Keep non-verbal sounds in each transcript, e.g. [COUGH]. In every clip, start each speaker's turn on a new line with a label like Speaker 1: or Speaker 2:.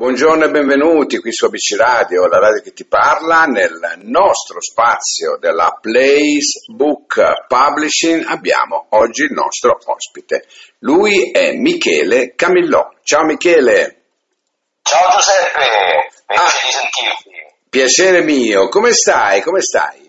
Speaker 1: buongiorno e benvenuti qui su ABC Radio, la radio che ti parla. Nel nostro spazio della Place Book Publishing abbiamo oggi il nostro ospite. Lui è Michele Camillò. Ciao Michele.
Speaker 2: Ciao Giuseppe, piacere ah, di sentirti.
Speaker 1: Piacere mio, come stai? Come stai?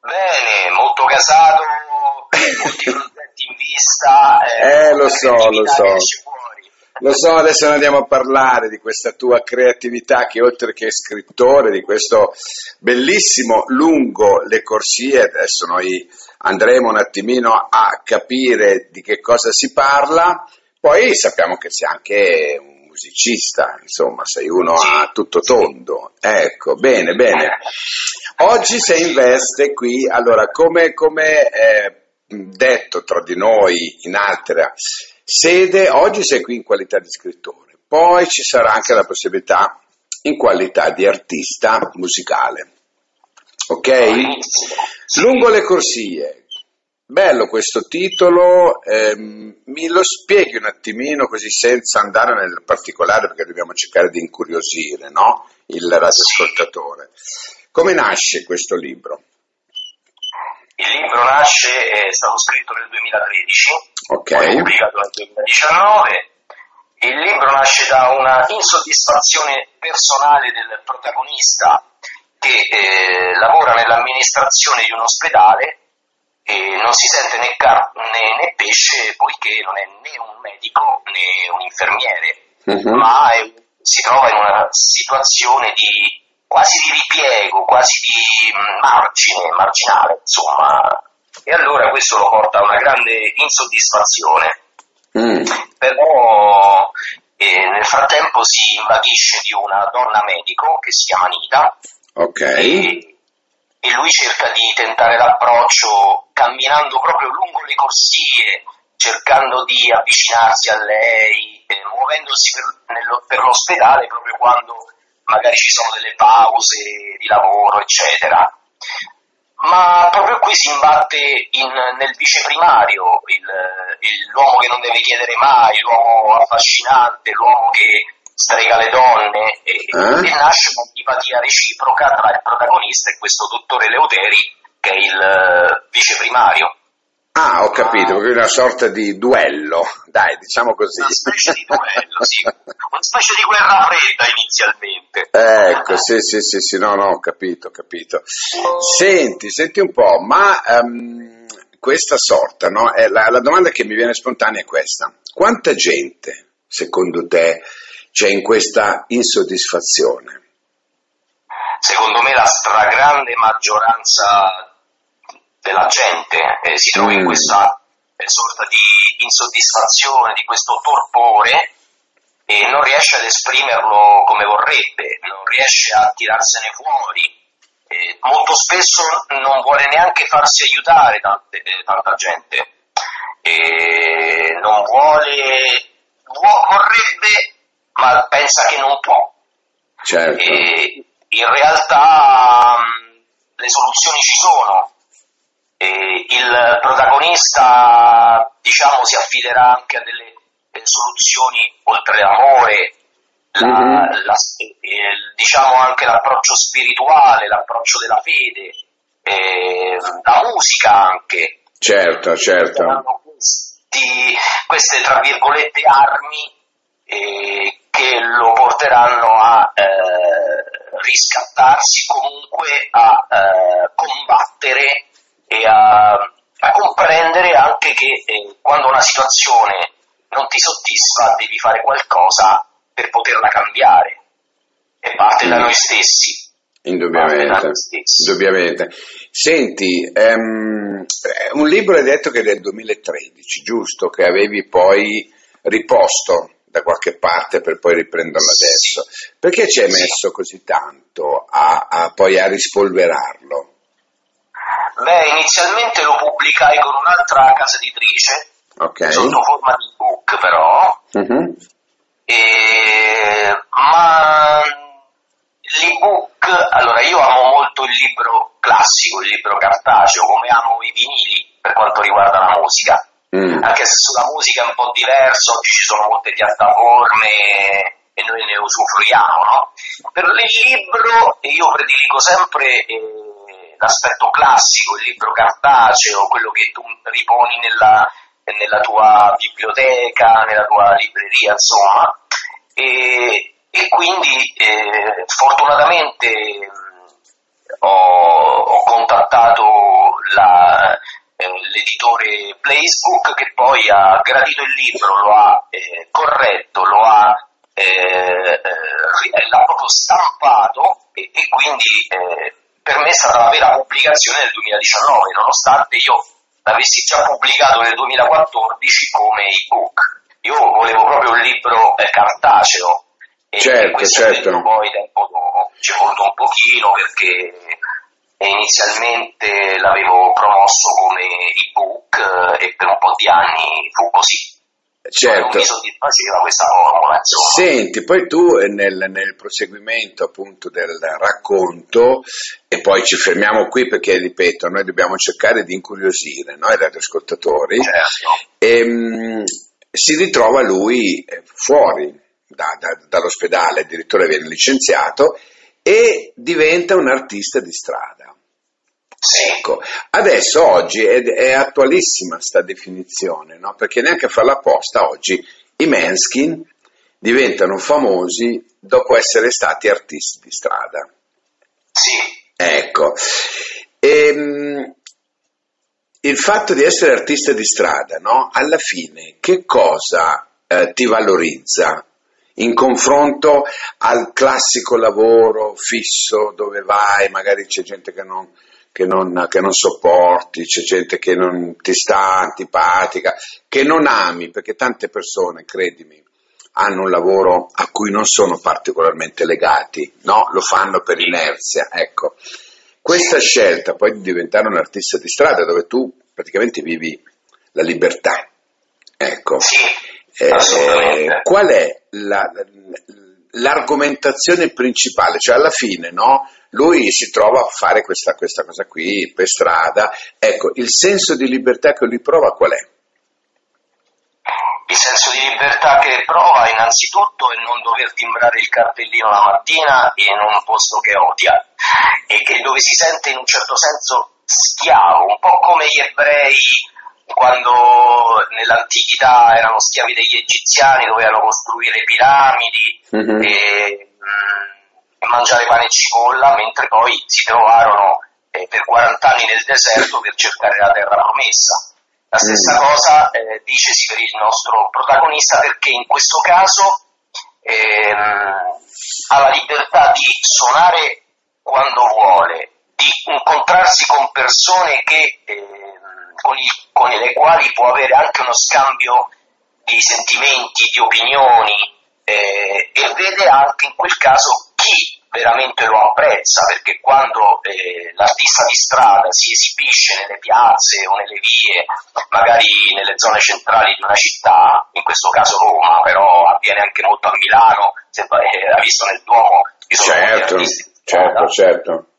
Speaker 2: Bene, molto casato, [LAUGHS] molti progetti in vista.
Speaker 1: Eh, eh lo so, lo so. Lo so, adesso ne andiamo a parlare di questa tua creatività che oltre che scrittore, di questo bellissimo lungo Le Corsie, adesso noi andremo un attimino a capire di che cosa si parla, poi sappiamo che sei anche un musicista, insomma, sei uno a tutto tondo. Ecco, bene, bene. Oggi sei in veste qui, allora, come, come eh, detto tra di noi in altre sede, oggi sei qui in qualità di scrittore, poi ci sarà anche la possibilità in qualità di artista musicale. Ok? Lungo le corsie. Bello questo titolo, ehm, mi lo spieghi un attimino così senza andare nel particolare perché dobbiamo cercare di incuriosire no? il radioascoltatore. Come nasce questo libro?
Speaker 2: Il libro nasce, è stato scritto nel 2013,
Speaker 1: okay.
Speaker 2: pubblicato nel 2019. Il libro nasce da una insoddisfazione personale del protagonista che eh, lavora nell'amministrazione di un ospedale e non si sente né carne né pesce poiché non è né un medico né un infermiere, uh-huh. ma è, si trova in una situazione di quasi di ripiego, quasi di mm, margine, marginale, insomma. E allora questo lo porta a una grande insoddisfazione. Mm. Però eh, nel frattempo si invaghisce di una donna medico che si chiama Anita.
Speaker 1: Ok.
Speaker 2: E, e lui cerca di tentare l'approccio camminando proprio lungo le corsie, cercando di avvicinarsi a lei, eh, muovendosi per, nello, per l'ospedale proprio quando magari ci sono delle pause di lavoro, eccetera. Ma proprio qui si imbatte in, nel viceprimario, il, il, l'uomo che non deve chiedere mai, l'uomo affascinante, l'uomo che strega le donne e, eh? e nasce un'antipatia reciproca tra il protagonista e questo dottore Leuteri che è il viceprimario.
Speaker 1: Ah, ho capito, proprio una sorta di duello, dai, diciamo così.
Speaker 2: Una specie di duello, sì. Una specie di guerra fredda inizialmente.
Speaker 1: Ecco, sì, sì, sì, sì, no, no, ho capito, ho capito. Senti, senti un po', ma um, questa sorta, no? La, la domanda che mi viene spontanea è questa. Quanta gente, secondo te, c'è in questa insoddisfazione?
Speaker 2: Secondo me la stragrande maggioranza della gente eh, si trova in mm. questa eh, sorta di insoddisfazione, di questo torpore e non riesce ad esprimerlo come vorrebbe, non riesce a tirarsene fuori. Eh, molto spesso non vuole neanche farsi aiutare tante, eh, tanta gente, non vuole, vorrebbe, ma pensa che non può.
Speaker 1: Certo.
Speaker 2: in realtà protagonista diciamo, si affiderà anche a delle, soluzioni oltre l'amore, la, mm-hmm. la, eh, diciamo anche l'approccio spirituale, l'approccio della fede, eh, la musica anche.
Speaker 1: Certo, certo.
Speaker 2: Questi, queste tra virgolette armi eh, che lo porteranno a eh, riscattarsi comunque a eh, combattere anche che eh, quando una situazione non ti soddisfa devi fare qualcosa per poterla cambiare e parte da noi stessi.
Speaker 1: Indubbiamente, indubbiamente. Senti, um, un libro hai detto che è del 2013, giusto? Che avevi poi riposto da qualche parte per poi riprenderlo adesso. Perché ci hai messo così tanto a, a poi a rispolverarlo?
Speaker 2: Beh, inizialmente lo pubblicai con un'altra casa editrice,
Speaker 1: okay.
Speaker 2: sotto forma di book però, uh-huh. e, ma l'ebook, allora io amo molto il libro classico, il libro cartaceo, come amo i vinili per quanto riguarda la musica, mm. anche se sulla musica è un po' diverso, ci sono molte piattaforme e noi ne vogliamo. No? Per il libro io prediligo sempre eh, l'aspetto classico, il libro cartaceo, quello che tu riponi nella, nella tua biblioteca, nella tua libreria, insomma, e, e quindi eh, fortunatamente ho, ho, contattato la, eh, l'editore Blazebook che poi ha gradito il libro, lo ha eh, corretto, lo ha, eh, eh, l'ha proprio stampato e, e quindi eh, per me è stata la vera pubblicazione del 2019, nonostante io l'avessi già pubblicato nel 2014 come ebook. Io volevo proprio un libro cartaceo, e
Speaker 1: certo, certo.
Speaker 2: poi tempo ci è voluto un pochino perché inizialmente l'avevo promosso come ebook e per un po' di anni fu così.
Speaker 1: Certo.
Speaker 2: Mi soddisfaceva questa formula.
Speaker 1: Senti, poi tu nel, nel, proseguimento appunto del racconto, e poi ci fermiamo qui perché, ripeto, noi dobbiamo cercare di incuriosire noi radioascoltatori,
Speaker 2: certo.
Speaker 1: e, ehm, si ritrova lui eh, fuori da, da, dall'ospedale, addirittura viene licenziato e diventa un artista di strada. Ecco, adesso oggi è, è attualissima questa definizione, no? perché neanche a farla apposta oggi i Manskin diventano famosi dopo essere stati artisti di strada.
Speaker 2: Sì.
Speaker 1: Ecco, e, ehm, il fatto di essere artista di strada, no? alla fine, che cosa eh, ti valorizza? in confronto al classico lavoro fisso dove vai, magari c'è gente che non, che non, che non sopporti, c'è gente che non ti sta antipatica, che non ami, perché tante persone, credimi, hanno un lavoro a cui non sono particolarmente legati, no? Lo fanno per inerzia, ecco. Questa scelta poi di diventare un artista di strada dove tu praticamente vivi la libertà, ecco.
Speaker 2: Eh,
Speaker 1: qual è la, l'argomentazione principale? Cioè alla fine, no? Lui si trova a fare questa, questa cosa qui per strada. Ecco, il senso di libertà che lui prova qual è?
Speaker 2: Il senso di libertà che prova innanzitutto è non dover timbrare il cartellino la mattina in un posto che odia e che dove si sente in un certo senso schiavo, un po' come gli ebrei quando nell'antichità erano schiavi degli egiziani, dovevano costruire piramidi mm-hmm. e, mh, mm, mangiare pane e cipolla, mentre poi si trovarono eh, per 40 anni nel deserto per cercare la terra promessa. La stessa mm. cosa eh, dicesi per il nostro protagonista perché in questo caso ehm, ha la libertà di suonare quando vuole, incontrarsi con persone che eh, con, il, con le quali può avere anche uno scambio di sentimenti, di opinioni eh, e vede anche in quel caso chi veramente lo apprezza, perché quando eh, l'artista di strada si esibisce nelle piazze o nelle vie, magari nelle zone centrali di una città, in questo caso Roma, però avviene anche molto a Milano, se eh, ha visto nel Duomo,
Speaker 1: certo, certo, certo.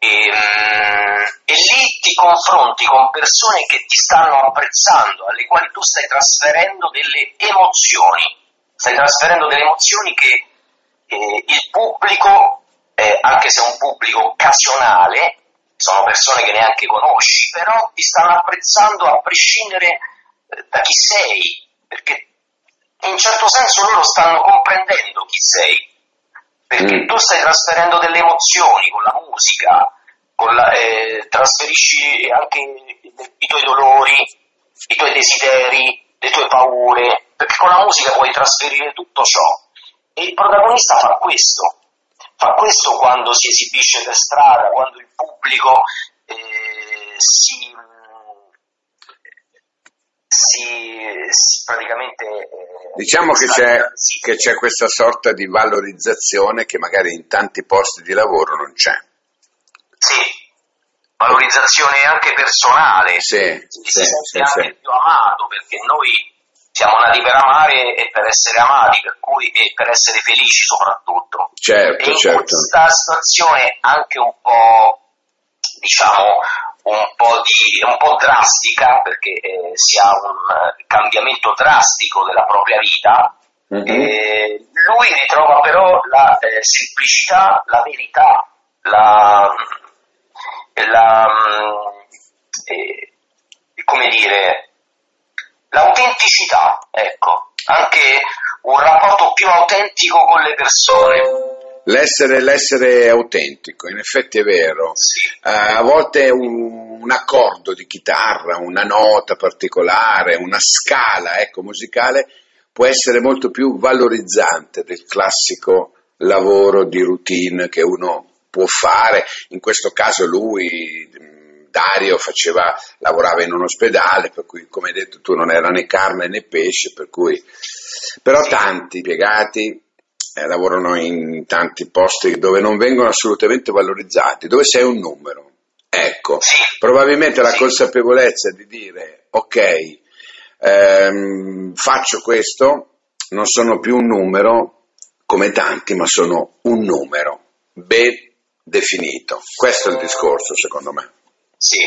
Speaker 2: E, um, e lì ti confronti con persone che ti stanno apprezzando, alle quali tu stai trasferendo delle emozioni, stai trasferendo delle emozioni che eh, il pubblico, eh, anche se è un pubblico occasionale, sono persone che neanche conosci, però ti stanno apprezzando a prescindere eh, da chi sei, perché in certo senso loro stanno comprendendo chi sei perché mm. tu stai trasferendo delle emozioni con la musica, con la, eh, trasferisci anche i tuoi dolori, i tuoi desideri, le tue paure, perché con la musica puoi trasferire tutto ciò. E il protagonista fa questo, fa questo quando si esibisce per strada, quando il pubblico eh, si, si, si, praticamente... Eh,
Speaker 1: diciamo che c'è, che c'è questa sorta di valorizzazione che magari in tanti posti di lavoro non c'è.
Speaker 2: Sì, valorizzazione anche personale,
Speaker 1: sì,
Speaker 2: si
Speaker 1: sì,
Speaker 2: sente
Speaker 1: sì,
Speaker 2: anche più amato perché noi siamo nati per amare e per essere amati, per cui e per essere felici soprattutto.
Speaker 1: Certo,
Speaker 2: e in
Speaker 1: certo.
Speaker 2: questa situazione anche un po' diciamo un po', di, un po drastica perché eh, si ha un cambiamento drastico della propria vita Mm-hmm. lui ritrova però la eh, semplicità, la verità, la, la eh, come dire, l'autenticità, ecco, anche un rapporto più autentico con le persone.
Speaker 1: L'essere, l'essere autentico, in effetti è vero. Sì. Uh, a volte un, un, accordo di chitarra, una nota particolare, una scala ecco, musicale può essere molto più valorizzante del classico lavoro di routine che uno può fare. In questo caso lui, Dario, faceva, lavorava in un ospedale, per cui come hai detto tu non era né carne né pesce, per cui... però tanti impiegati eh, lavorano in tanti posti dove non vengono assolutamente valorizzati, dove sei un numero. Ecco, probabilmente la consapevolezza di dire ok, ehm, faccio questo, non sono più un numero come tanti, ma sono un numero ben definito. Questo è il discorso, secondo me.
Speaker 2: Sì,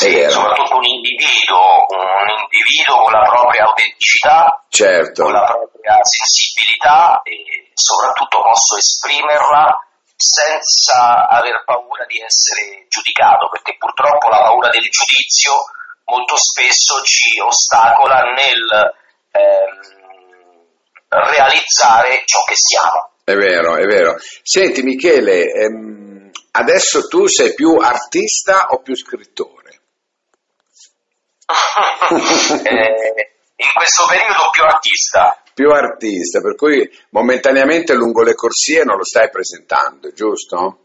Speaker 2: sì, soprattutto un individuo, un individuo con la propria autenticità,
Speaker 1: certo.
Speaker 2: con la propria sensibilità e soprattutto posso esprimerla senza aver paura di essere giudicato, perché purtroppo la paura del giudizio molto spesso ci ostacola nel ehm, realizzare ciò che siamo.
Speaker 1: È vero, è vero. Senti Michele, ehm, adesso tu sei più artista o più scrittore? [LAUGHS]
Speaker 2: eh, in questo periodo più artista.
Speaker 1: Più artista, per cui momentaneamente lungo le corsie non lo stai presentando, giusto?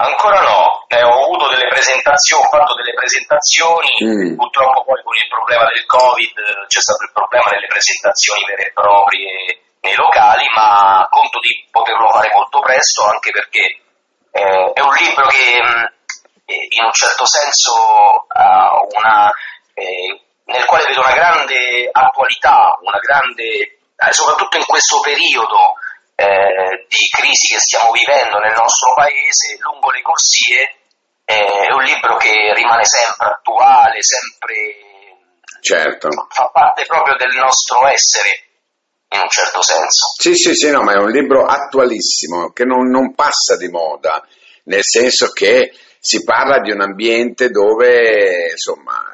Speaker 2: Ancora no, eh, ho avuto delle presentazioni, ho fatto delle presentazioni, mm. purtroppo poi con il problema del Covid c'è stato il problema delle presentazioni vere e proprie nei locali, ma conto di poterlo fare molto presto anche perché eh, è un libro che mm, in un certo senso ha una eh, nel quale vedo una grande attualità, una grande, eh, soprattutto in questo periodo eh, di crisi che stiamo vivendo nel nostro paese, lungo le corsie, eh, è un libro che rimane sempre attuale, sempre
Speaker 1: certo.
Speaker 2: fa parte proprio del nostro essere in un certo senso.
Speaker 1: Sì, sì, sì, no, ma è un libro attualissimo che non, non passa di moda, nel senso che si parla di un ambiente dove, insomma,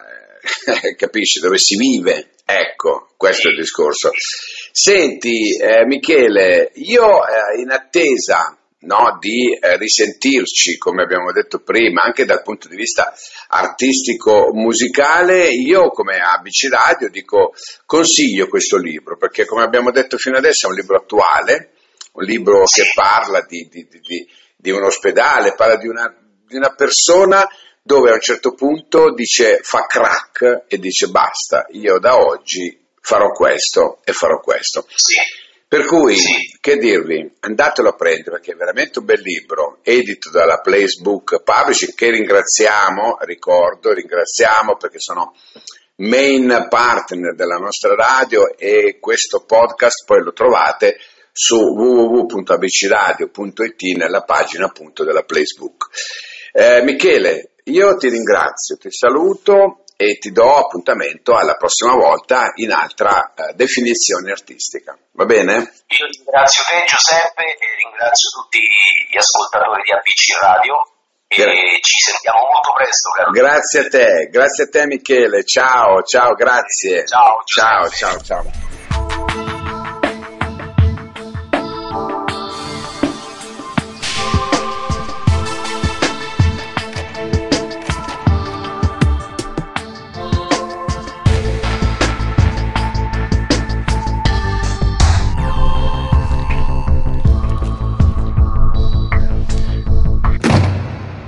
Speaker 1: [LAUGHS] capisci, dove si vive. Ecco, questo è il discorso. Senti, eh, Michele, io eh, in attesa no, di eh, risentirci, come abbiamo detto prima, anche dal punto di vista artistico-musicale, io come ABC Radio dico consiglio questo libro, perché come abbiamo detto fino adesso è un libro attuale, un libro che parla di, di, di, di un ospedale, parla di una, di una persona dove a un certo punto dice fa crack e dice basta, io da oggi farò questo e farò questo.
Speaker 2: Sì.
Speaker 1: Per cui, sì. che dirvi, andatelo a prendere perché è veramente un bel libro, edito dalla Placebook Publishing, che ringraziamo, ricordo, ringraziamo perché sono main partner della nostra radio e questo podcast poi lo trovate su www.abcradio.it nella pagina appunto della Placebook. Eh, Michele, io ti ringrazio, ti saluto e ti do appuntamento alla prossima volta in altra eh, definizione artistica. Va bene?
Speaker 2: Io ringrazio te Giuseppe e ringrazio tutti gli ascoltatori di ABC Radio e Gra- ci sentiamo molto presto. Caro.
Speaker 1: Grazie a te, grazie a te Michele, ciao, ciao, grazie.
Speaker 2: Ciao,
Speaker 1: ciao, ciao, ciao.